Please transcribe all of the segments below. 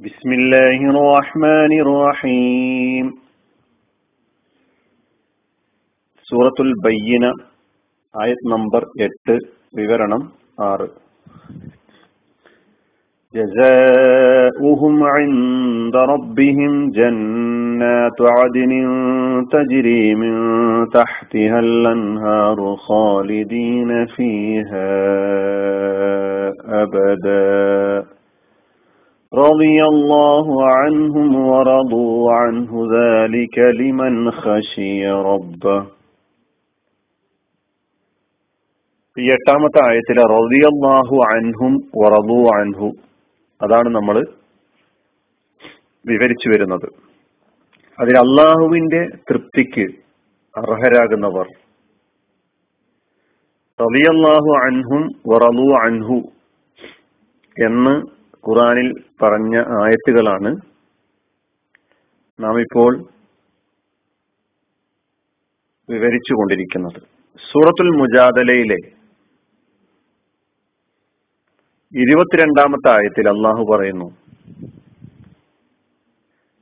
بسم الله الرحمن الرحيم സൂറത്തുൽ ബയ്യന ആയത് നമ്പർ എട്ട് വിവരണം ആറ് جزاؤهم عند ربهم جنات عدن تجري من تحتها الأنهار خالدين فيها أبدا رضي الله عنهم ورضوا عنه ذلك لمن خشي ربه ഈ എട്ടാമത്തെ ആയത്തിലെ റളിയല്ലാഹു അൻഹും വറദു അൻഹു അതാണ് നമ്മൾ വിവരിച്ചു വരുന്നത് അതിൽ അള്ളാഹുവിന്റെ തൃപ്തിക്ക് അർഹരാകുന്നവർ റളിയല്ലാഹു അൻഹും വറദു അൻഹു എന്ന് ഖുറാനിൽ പറഞ്ഞ ആയത്തുകളാണ്. നാം ഇപ്പോൾ വിവരിച്ചു കൊണ്ടിരിക്കുന്നത് സൂറത്തുൽ മുജാദലയിലെ ഇരുപത്തിരണ്ടാമത്തെ ആയത്തിൽ അള്ളാഹു പറയുന്നു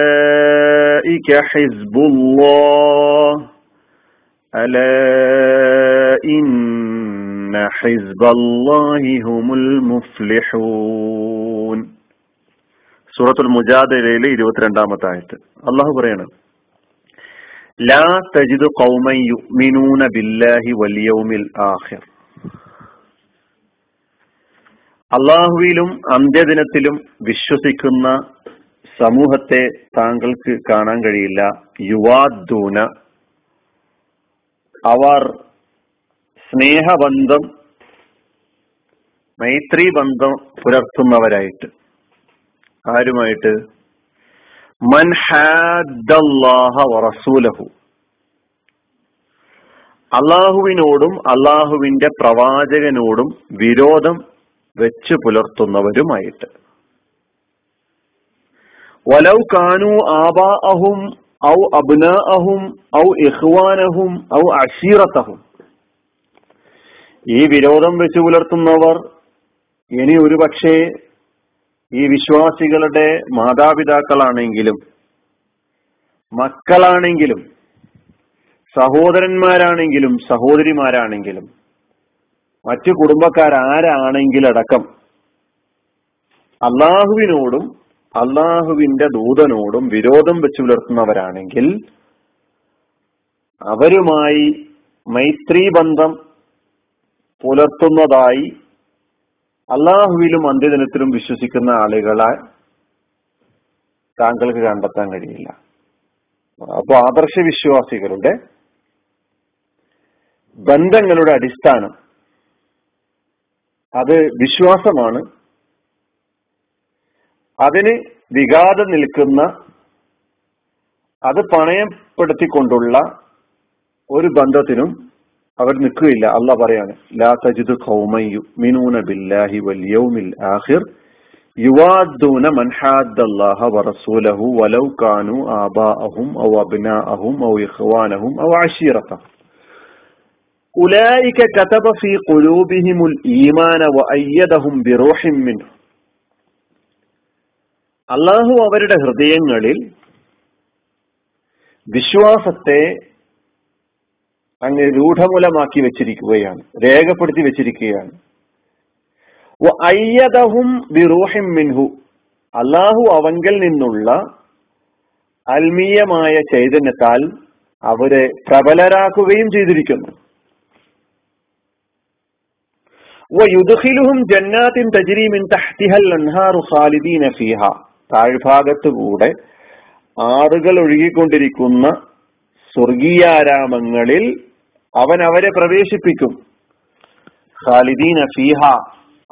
أولئك حزب الله ألا إن حزب الله هم المفلحون സൂറത്തുൽ മുജാദലയിലെ ഇരുപത്തിരണ്ടാമത്തെ ആയത്ത് അള്ളാഹു പറയാണ് ലാ തജിദു ഖൗമൻ യുഅ്മിനൂന ബില്ലാഹി വൽ യൗമിൽ ആഖിർ അള്ളാഹുവിലും അന്ത്യദിനത്തിലും വിശ്വസിക്കുന്ന സമൂഹത്തെ താങ്കൾക്ക് കാണാൻ കഴിയില്ല. യുവാദൂന. അവർ സ്നേഹബന്ധം മൈത്രി ബന്ധം പുലർത്തുന്നവരായിട്ട്. ആരുമായിട്ട്? വറസൂലഹു അള്ളാഹുവിനോടും അള്ളാഹുവിന്റെ പ്രവാചകനോടും വിരോധം വെച്ച് പുലർത്തുന്നവരുമായിട്ട്. വലൗ കാനു ആബാ അഹും ഔ അബ്ന അഹും ഔ ഇഹ്വാനഹും ഔ അഷീറത്തഹും ഈ വിരോധം വെച്ച് പുലർത്തുന്നവർ ഇനി ഒരു പക്ഷേ ഈ വിശ്വാസികളുടെ മാതാപിതാക്കളാണെങ്കിലും മക്കളാണെങ്കിലും സഹോദരന്മാരാണെങ്കിലും സഹോദരിമാരാണെങ്കിലും മറ്റു കുടുംബക്കാരാരാണെങ്കിലടക്കം അള്ളാഹുവിനോടും അള്ളാഹുവിന്റെ ദൂതനോടും വിരോധം വെച്ചു പുലർത്തുന്നവരാണെങ്കിൽ അവരുമായി മൈത്രി ബന്ധം പുലർത്തുന്നതായി അള്ളാഹുവിലും അന്ത്യദിനത്തിലും വിശ്വസിക്കുന്ന ആളുകളെ താങ്കൾക്ക് കണ്ടെത്താൻ കഴിയില്ല. അപ്പൊ ആദർശ വിശ്വാസികളുടെ ബന്ധങ്ങളുടെ അടിസ്ഥാനം അത് വിശ്വാസമാണ്. അതിന് വികാതെ നിൽക്കുന്ന അത് പണയപ്പെടുത്തിക്കൊണ്ടുള്ള ഒരു ബന്ധത്തിനും അവർ നിൽക്കുകയില്ല. അല്ല പറയാണ് ലാ തജിദ് ഖൗമയ്യു ബില്ലാഹി വൽ യൗമിൽ ആഖിർ യുവാദൂന മൻ ഹാദ്ദല്ലാഹ വറസൂലഹു വലൗ കാനു ആബാഅഹും ഔ അബ്നാഅഹും ഔ ഇഖ്വാനഹും ഔ അശീറതഹും ഉലൈക കതബ ഫീ ഖുലൂബിഹിമുൽ ഈമാന വഅയ്യദഹും ബിറൂഹിൻ മിൻഹു അള്ളാഹു അവരുടെ ഹൃദയങ്ങളിൽ വിശ്വാസത്തെ അങ്ങ് രൂഢമൂലമാക്കി വെച്ചിരിക്കുകയാണ് രേഖപ്പെടുത്തി വെച്ചിരിക്കുകയാണ്. അയ്യദഹും ബിറൂഹിം മിൻഹു. അള്ളാഹു അവങ്കിൽ നിന്നുള്ള ആത്മീയമായ ചൈതന്യത്താൽ അവരെ പ്രബലരാക്കുകയും ചെയ്തിരിക്കുന്നു. ജന്നാത്തിൻ തജ്രീമിൻ തഹ്തിഹൽ അൻഹാറു ഖാലിദീന ഫീഹ. താഴ്ഭാഗത്തുകൂടെ ആറുകൾ ഒഴുകിക്കൊണ്ടിരിക്കുന്ന സ്വർഗീയാരാമങ്ങളിൽ അവൻ അവരെ പ്രവേശിപ്പിക്കും. ഖാലിദീന ഫീഹ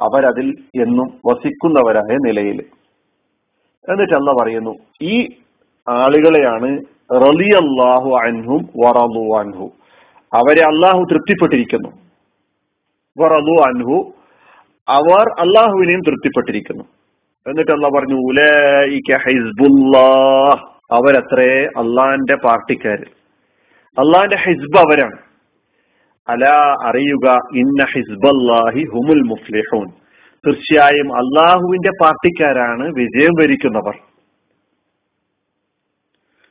അവരതിൽ എന്നും വസിക്കുന്നവരായ നിലയിൽ. എന്നിട്ട് അല്ല പറയുന്നു ഈ ആളുകളെയാണ് റലിയല്ലാഹു അൻഹും വറലു അൻഹു. അവരെ അള്ളാഹു തൃപ്തിപ്പെട്ടിരിക്കുന്നു. വറലു അൻഹു അവർ അള്ളാഹുവിനെയും തൃപ്തിപ്പെട്ടിരിക്കുന്നു. എന്നിട്ട് അല്ല പറഞ്ഞു ഉലൈക ഹിസ്ബുല്ലാഹ്. അവരത്രേ? അള്ളാന്റെ പാർട്ടിക്കാര്. അള്ളാന്റെ ഹിസ്ബ് അവരാണ്. അല അറിയുക ഇന്ന ഹിസ്ബല്ലാഹി ഹുമുൽ മുഫ്ലിഹൂൻ. തീർച്ചയായും അള്ളാഹുവിന്റെ പാർട്ടിക്കാരാണ് വിജയം വരിക്കുന്നവർ.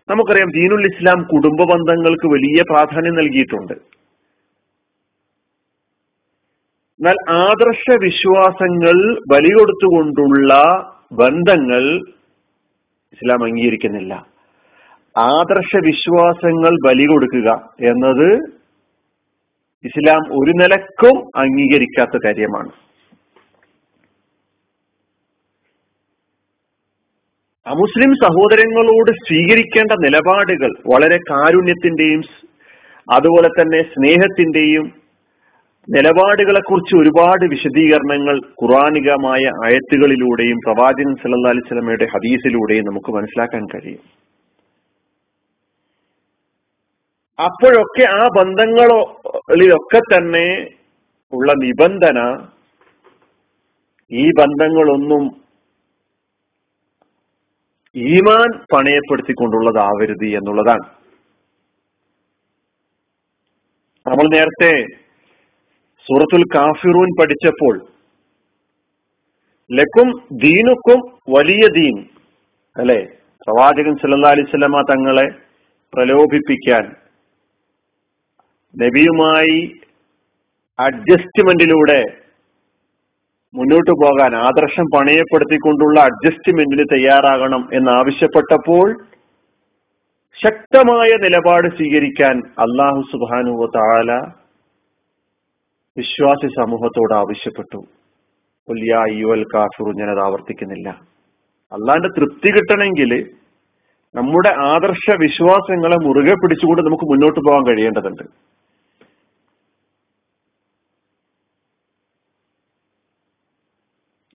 നമുക്കറിയാം ദീനുൽ ഇസ്ലാം കുടുംബ ബന്ധങ്ങൾക്ക് വലിയ പ്രാധാന്യം നൽകിയിട്ടുണ്ട്. എന്നാൽ ആദർശ വിശ്വാസങ്ങൾ ബലി കൊടുത്തുകൊണ്ടുള്ള ബന്ധങ്ങൾ ഇസ്ലാം അംഗീകരിക്കുന്നില്ല. ആദർശ വിശ്വാസങ്ങൾ ബലി കൊടുക്കുക എന്നത് ഇസ്ലാം ഒരു നിലക്കും അംഗീകരിക്കാത്ത കാര്യമാണ്. അമുസ്ലിം സഹോദരങ്ങളോട് സ്വീകരിക്കേണ്ട നിലപാടുകൾ വളരെ കാരുണ്യത്തിന്റെയും അതുപോലെ തന്നെ സ്നേഹത്തിന്റെയും നിലപാടുകളെ കുറിച്ച് ഒരുപാട് വിശദീകരണങ്ങൾ ഖുറാനികമായ ആയത്തുകളിലൂടെയും പ്രവാചകൻ സല്ലല്ലാഹു അലൈഹി വസല്ലമയുടെ ഹദീസിലൂടെയും നമുക്ക് മനസ്സിലാക്കാൻ കഴിയും. അപ്പോഴൊക്കെ ആ ബന്ധങ്ങളിലൊക്കെ തന്നെ ഉള്ള നിബന്ധന ഈ ബന്ധങ്ങളൊന്നും ഈമാൻ പണയപ്പെടുത്തിക്കൊണ്ടുള്ളതാവരുത് എന്നുള്ളതാണ്. നമ്മൾ നേരത്തെ സൂറത്തുൽ കാഫിറൂൻ പഠിച്ചപ്പോൾ ലക്കും ദീനുക്കും വലിയ ദീൻ അല്ലെ? പ്രവാചകൻ സല്ലാ അലൈഹി വസല്ലമ തങ്ങളെ പ്രലോഭിപ്പിക്കാൻ നബിയുമായി അഡ്ജസ്റ്റ്മെന്റിലൂടെ മുന്നോട്ടു പോകാൻ ആദർശം പണയപ്പെടുത്തിക്കൊണ്ടുള്ള അഡ്ജസ്റ്റ്മെന്റിന് തയ്യാറാകണം എന്നാവശ്യപ്പെട്ടപ്പോൾ ശക്തമായ നിലപാട് സ്വീകരിക്കാൻ അള്ളാഹു സുബാനുവ താല വിശ്വാസി സമൂഹത്തോട് ആവശ്യപ്പെട്ടു യുവൽ കാഫിറു ഞാനത് ആവർത്തിക്കുന്നില്ല അള്ളാന്റെ തൃപ്തി കിട്ടണമെങ്കിൽ നമ്മുടെ ആദർശ വിശ്വാസങ്ങളെ മുറുകെ പിടിച്ചുകൊണ്ട് നമുക്ക് മുന്നോട്ട് പോകാൻ കഴിയേണ്ടതുണ്ട്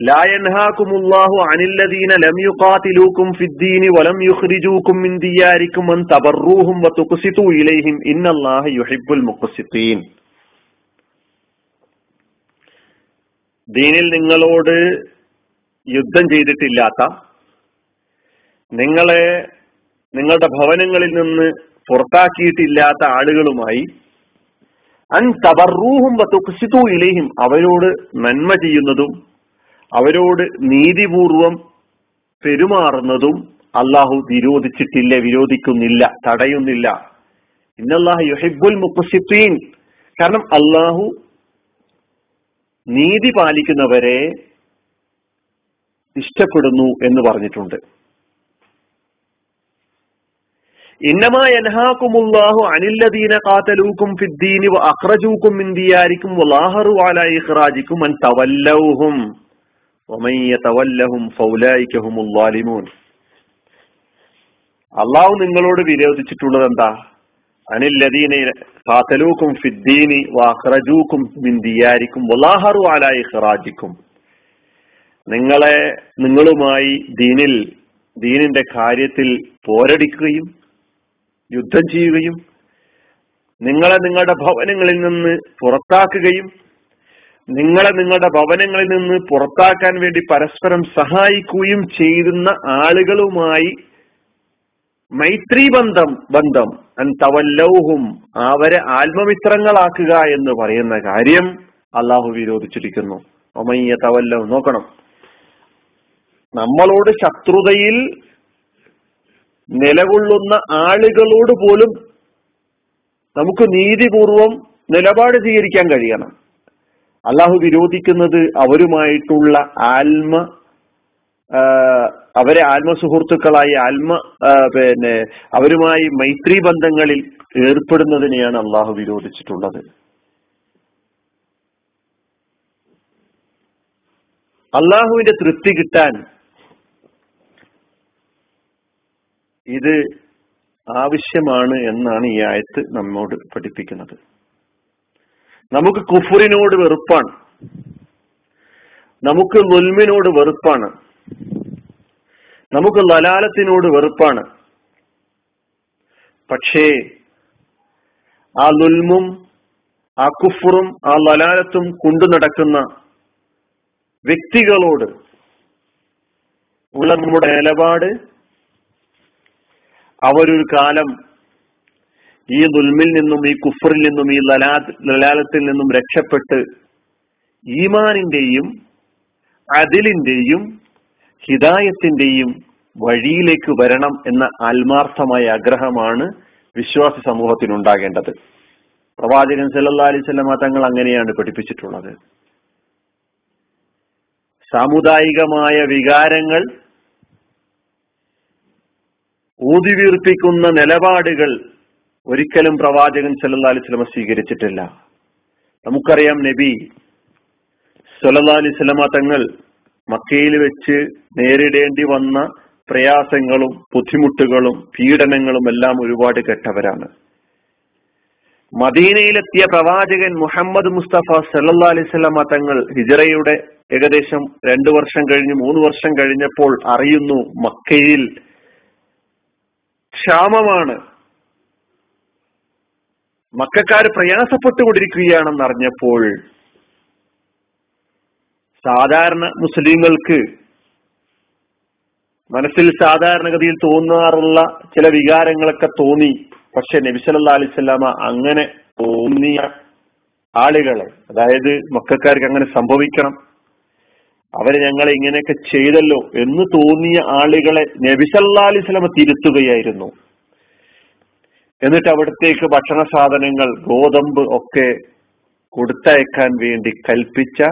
لا ينهاكم الله عن الذين لم يقاتلوكم في الدين ولم يخرجوكم من دياركم أن تبروهم وتقسطوا إليهم إن الله يحب المقسطين ദീനിൽ നിങ്ങളോട് യുദ്ധം ചെയ്തിട്ടില്ലാത്ത നിങ്ങളെ നിങ്ങളുടെ ഭവനങ്ങളിൽ നിന്ന് പുറത്താക്കിയിട്ടില്ലാത്ത ആളുകളുമായി അൻ തബറൂഹും തുക്സിതു ഇലയും അവരോട് നന്മ ചെയ്യുന്നതും അവരോട് നീതിപൂർവം പെരുമാറുന്നതും അള്ളാഹു വിരോധിച്ചിട്ടില്ല വിരോധിക്കുന്നില്ല തടയുന്നില്ല. ഇന്നല്ലാഹു യുഹിബുൽ മുഖസിത്തീൻ. കാരണം അള്ളാഹു നീതി പാലിക്കുന്നവരെ ഇഷ്ടപ്പെടുന്നു എന്ന് പറഞ്ഞിട്ടുണ്ട്. ഇന്നമാ യൻഹാകുമുല്ലാഹു അനില്ലദീന ഖാതലൂക്കും ഫിദ്ദീനി അഖ്റജൂക്കും മിൻ ദിയാരിക്കും വലാഹറു അലാ ഇഖ്റാജിക്കും അൻ തവല്ലൗഹും വമൻ യതവല്ലഹും ഫൗലായിക്കഹും അള്ളാഹു നിങ്ങളോട് വിരോധിച്ചിട്ടുള്ളത് എന്താ അനില്ലദീന ഫിദ്ദീനി നിങ്ങളെ നിങ്ങളുമായി ദീനിൽ ദീനിന്റെ കാര്യത്തിൽ പോരടിക്കുകയും യുദ്ധം ചെയ്യുകയും നിങ്ങളെ നിങ്ങളുടെ ഭവനങ്ങളിൽ നിന്ന് പുറത്താക്കുകയും നിങ്ങളെ നിങ്ങളുടെ ഭവനങ്ങളിൽ നിന്ന് പുറത്താക്കാൻ വേണ്ടി പരസ്പരം സഹായിക്കുകയും ചെയ്യുന്ന ആളുകളുമായി മൈത്രി ബന്ധം. ബന്ധം തവല്ലൗഹും അവരെ ആത്മമിത്രങ്ങളാക്കുക എന്ന് പറയുന്ന കാര്യം അള്ളാഹു വിരോധിച്ചിരിക്കുന്നു. ഒമയ്യ തവല്ലവും നോക്കണം. നമ്മളോട് ശത്രുതയിൽ നിലകൊള്ളുന്ന ആളുകളോട് പോലും നമുക്ക് നീതിപൂർവം നിലപാട് സ്വീകരിക്കാൻ കഴിയണം. അള്ളാഹു വിരോധിക്കുന്നത് അവരുമായിട്ടുള്ള ആത്മ അവരെ ആത്മസുഹൃത്തുക്കളായി ആത്മ പിന്നെ അവരുമായി മൈത്രി ബന്ധങ്ങളിൽ ഏർപ്പെടുന്നതിനെയാണ് അള്ളാഹു വിരോധിച്ചിട്ടുള്ളത്. അള്ളാഹുവിന്റെ തൃപ്തി കിട്ടാൻ ഇത് ആവശ്യമാണ് എന്നാണ് ഈ ആയത്ത് നമ്മോട് പഠിപ്പിക്കുന്നത്. നമുക്ക് കുഫുറിനോട് വെറുപ്പാണ്. നമുക്ക് ലുൽമിനോട് വെറുപ്പാണ്. നമുക്ക് ലലാലത്തിനോട് വെറുപ്പാണ്. പക്ഷേ ആ ലുൽമും ആ കുഫറും ആ ലലാലത്തും കൊണ്ടു നടക്കുന്ന വ്യക്തികളോട് ഉള്ള നമ്മുടെ നിലപാട് അവരൊരു കാലം ഈ ദുൽമിൽ നിന്നും ഈ കുഫറിൽ നിന്നും ഈ ലലാ ലലാലത്തിൽ നിന്നും രക്ഷപ്പെട്ട് ഈമാനിന്റെയും അതിലിന്റെയും ഹിദായത്തിന്റെയും വഴിയിലേക്ക് വരണം എന്ന ആത്മാർത്ഥമായ ആഗ്രഹമാണ് വിശ്വാസി സമൂഹത്തിനുണ്ടാകേണ്ടത്. പ്രവാചകൻ സല്ലല്ലാഹു അലൈഹി തങ്ങൾ അങ്ങനെയാണ് പഠിപ്പിച്ചിട്ടുള്ളത്. സാമുദായികമായ വികാരങ്ങൾ ഊതിവീർപ്പിക്കുന്ന നിലപാടുകൾ ഒരിക്കലും പ്രവാചകൻ സല്ലല്ലാഹു അലൈഹി വസല്ലമ സ്വീകരിച്ചിട്ടില്ല. നമുക്കറിയാം നബി സല്ലല്ലാഹു അലൈഹി വസല്ലമ തങ്ങൾ മക്കയിൽ വെച്ച് നേരിടേണ്ടി വന്ന പ്രയാസങ്ങളും ബുദ്ധിമുട്ടുകളും പീഡനങ്ങളും എല്ലാം ഒരുപാട് കെട്ടവരാണ്. മദീനയിലെത്തിയ പ്രവാചകൻ മുഹമ്മദ് മുസ്തഫ സല്ലാ അലൈഹി വസല്ലമ തങ്ങൾ ഹിജറയുടെ ഏകദേശം രണ്ടു വർഷം കഴിഞ്ഞ് മൂന്ന് വർഷം കഴിഞ്ഞപ്പോൾ അറിയുന്നു മക്കയിൽ ക്ഷാമമാണ്. മക്കാര് പ്രയാസപ്പെട്ടുകൊണ്ടിരിക്കുകയാണെന്ന് അറിഞ്ഞപ്പോൾ സാധാരണ മുസ്ലിങ്ങൾക്ക് മനസ്സിൽ സാധാരണഗതിയിൽ തോന്നാറുള്ള ചില വികാരങ്ങളൊക്കെ തോന്നി. പക്ഷെ നബി അലിസ്ലാമ അങ്ങനെ തോന്നിയ ആളുകളെ അതായത് മക്കാർക്ക് അങ്ങനെ സംഭവിക്കണം അവർ ഞങ്ങളെ ഇങ്ങനെയൊക്കെ ചെയ്തല്ലോ എന്ന് തോന്നിയ ആളുകളെ നബി അലിസ്ലമ തിരുത്തുകയായിരുന്നു. എന്നിട്ട് അവിടത്തേക്ക് ഭക്ഷണ സാധനങ്ങൾ ഗോതമ്പ് ഒക്കെ കൊടുത്തയക്കാൻ വേണ്ടി കൽപ്പിച്ച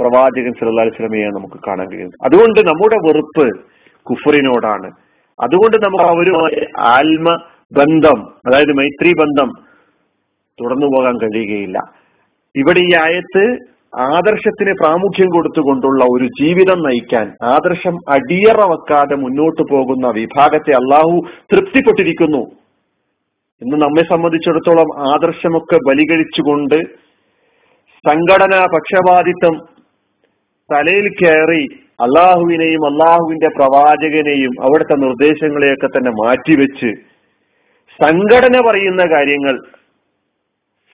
പ്രവാചകൻ അലൈഹി വസല്ലമയാണ് നമുക്ക് കാണാൻ കഴിയുന്നത്. അതുകൊണ്ട് നമ്മുടെ വെറുപ്പ് കുഫറിനോടാണ്. അതുകൊണ്ട് നമുക്ക് അവരുമായി ആത്മ ബന്ധം അതായത് മൈത്രി ബന്ധം തുടർന്നു പോകാൻ കഴിയുകയില്ല. ഇവിടെ ഈ ആയത്ത് ആദർശത്തിന് പ്രാമുഖ്യം കൊടുത്തുകൊണ്ടുള്ള ഒരു ജീവിതം നയിക്കാൻ ആദർശം അടിയറ വെക്കാതെ മുന്നോട്ട് പോകുന്ന വിഭാഗത്തെ അള്ളാഹു തൃപ്തിപ്പെട്ടിരിക്കുന്നു. ഇന്ന് നമ്മെ സംബന്ധിച്ചിടത്തോളം ആദർശമൊക്കെ ബലികഴിച്ചുകൊണ്ട് സംഘടനാ പക്ഷപാതിത്വം തലയിൽ കയറി അള്ളാഹുവിനെയും അള്ളാഹുവിന്റെ പ്രവാചകനെയും അവിടുത്തെ നിർദ്ദേശങ്ങളെയൊക്കെ തന്നെ മാറ്റിവെച്ച് സംഘടന പറയുന്ന കാര്യങ്ങൾ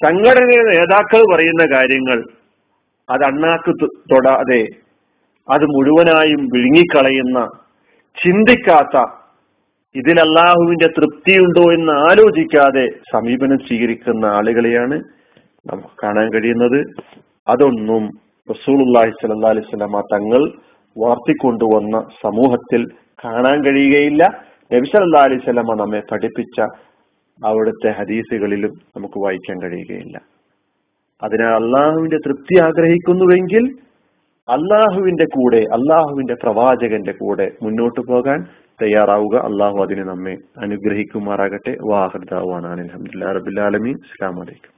സംഘടനയുടെ നേതാക്കൾ പറയുന്ന കാര്യങ്ങൾ അത് അണ്ണാക്ക് തൊടാതെ അത് മുഴുവനായും വിഴുങ്ങിക്കളയുന്ന ചിന്തിക്കാത്ത ഇതിൽ അള്ളാഹുവിന്റെ തൃപ്തിയുണ്ടോ എന്ന് ആലോചിക്കാതെ സമീപനം സ്വീകരിക്കുന്ന ആളുകളെയാണ് നമുക്ക് കാണാൻ കഴിയുന്നത്. അതൊന്നും റസൂലുള്ളാഹി സ്വല്ലല്ലാഹി അലൈഹി സ്വലാമ തങ്ങൾ വാർത്തിക്കൊണ്ടുവന്ന സമൂഹത്തിൽ കാണാൻ കഴിയുകയില്ല. നബി സല്ലാ അലൈഹി സ്വലാമ നമ്മെ പഠിപ്പിച്ച അവിടുത്തെ ഹദീസുകളിലും നമുക്ക് വായിക്കാൻ കഴിയുകയില്ല. അതിനാൽ അള്ളാഹുവിന്റെ തൃപ്തി ആഗ്രഹിക്കുന്നുവെങ്കിൽ അള്ളാഹുവിന്റെ കൂടെ അള്ളാഹുവിന്റെ പ്രവാചകന്റെ കൂടെ മുന്നോട്ട് പോകാൻ തയ്യാറാവുക. അള്ളാഹു അതിനെ നമ്മെ അനുഗ്രഹിക്കുമാറാകട്ടെ. വാഹൃദാവാണ് അലഹമുല്ലാ റബുലാലമി അസ്സാം വലൈക്കും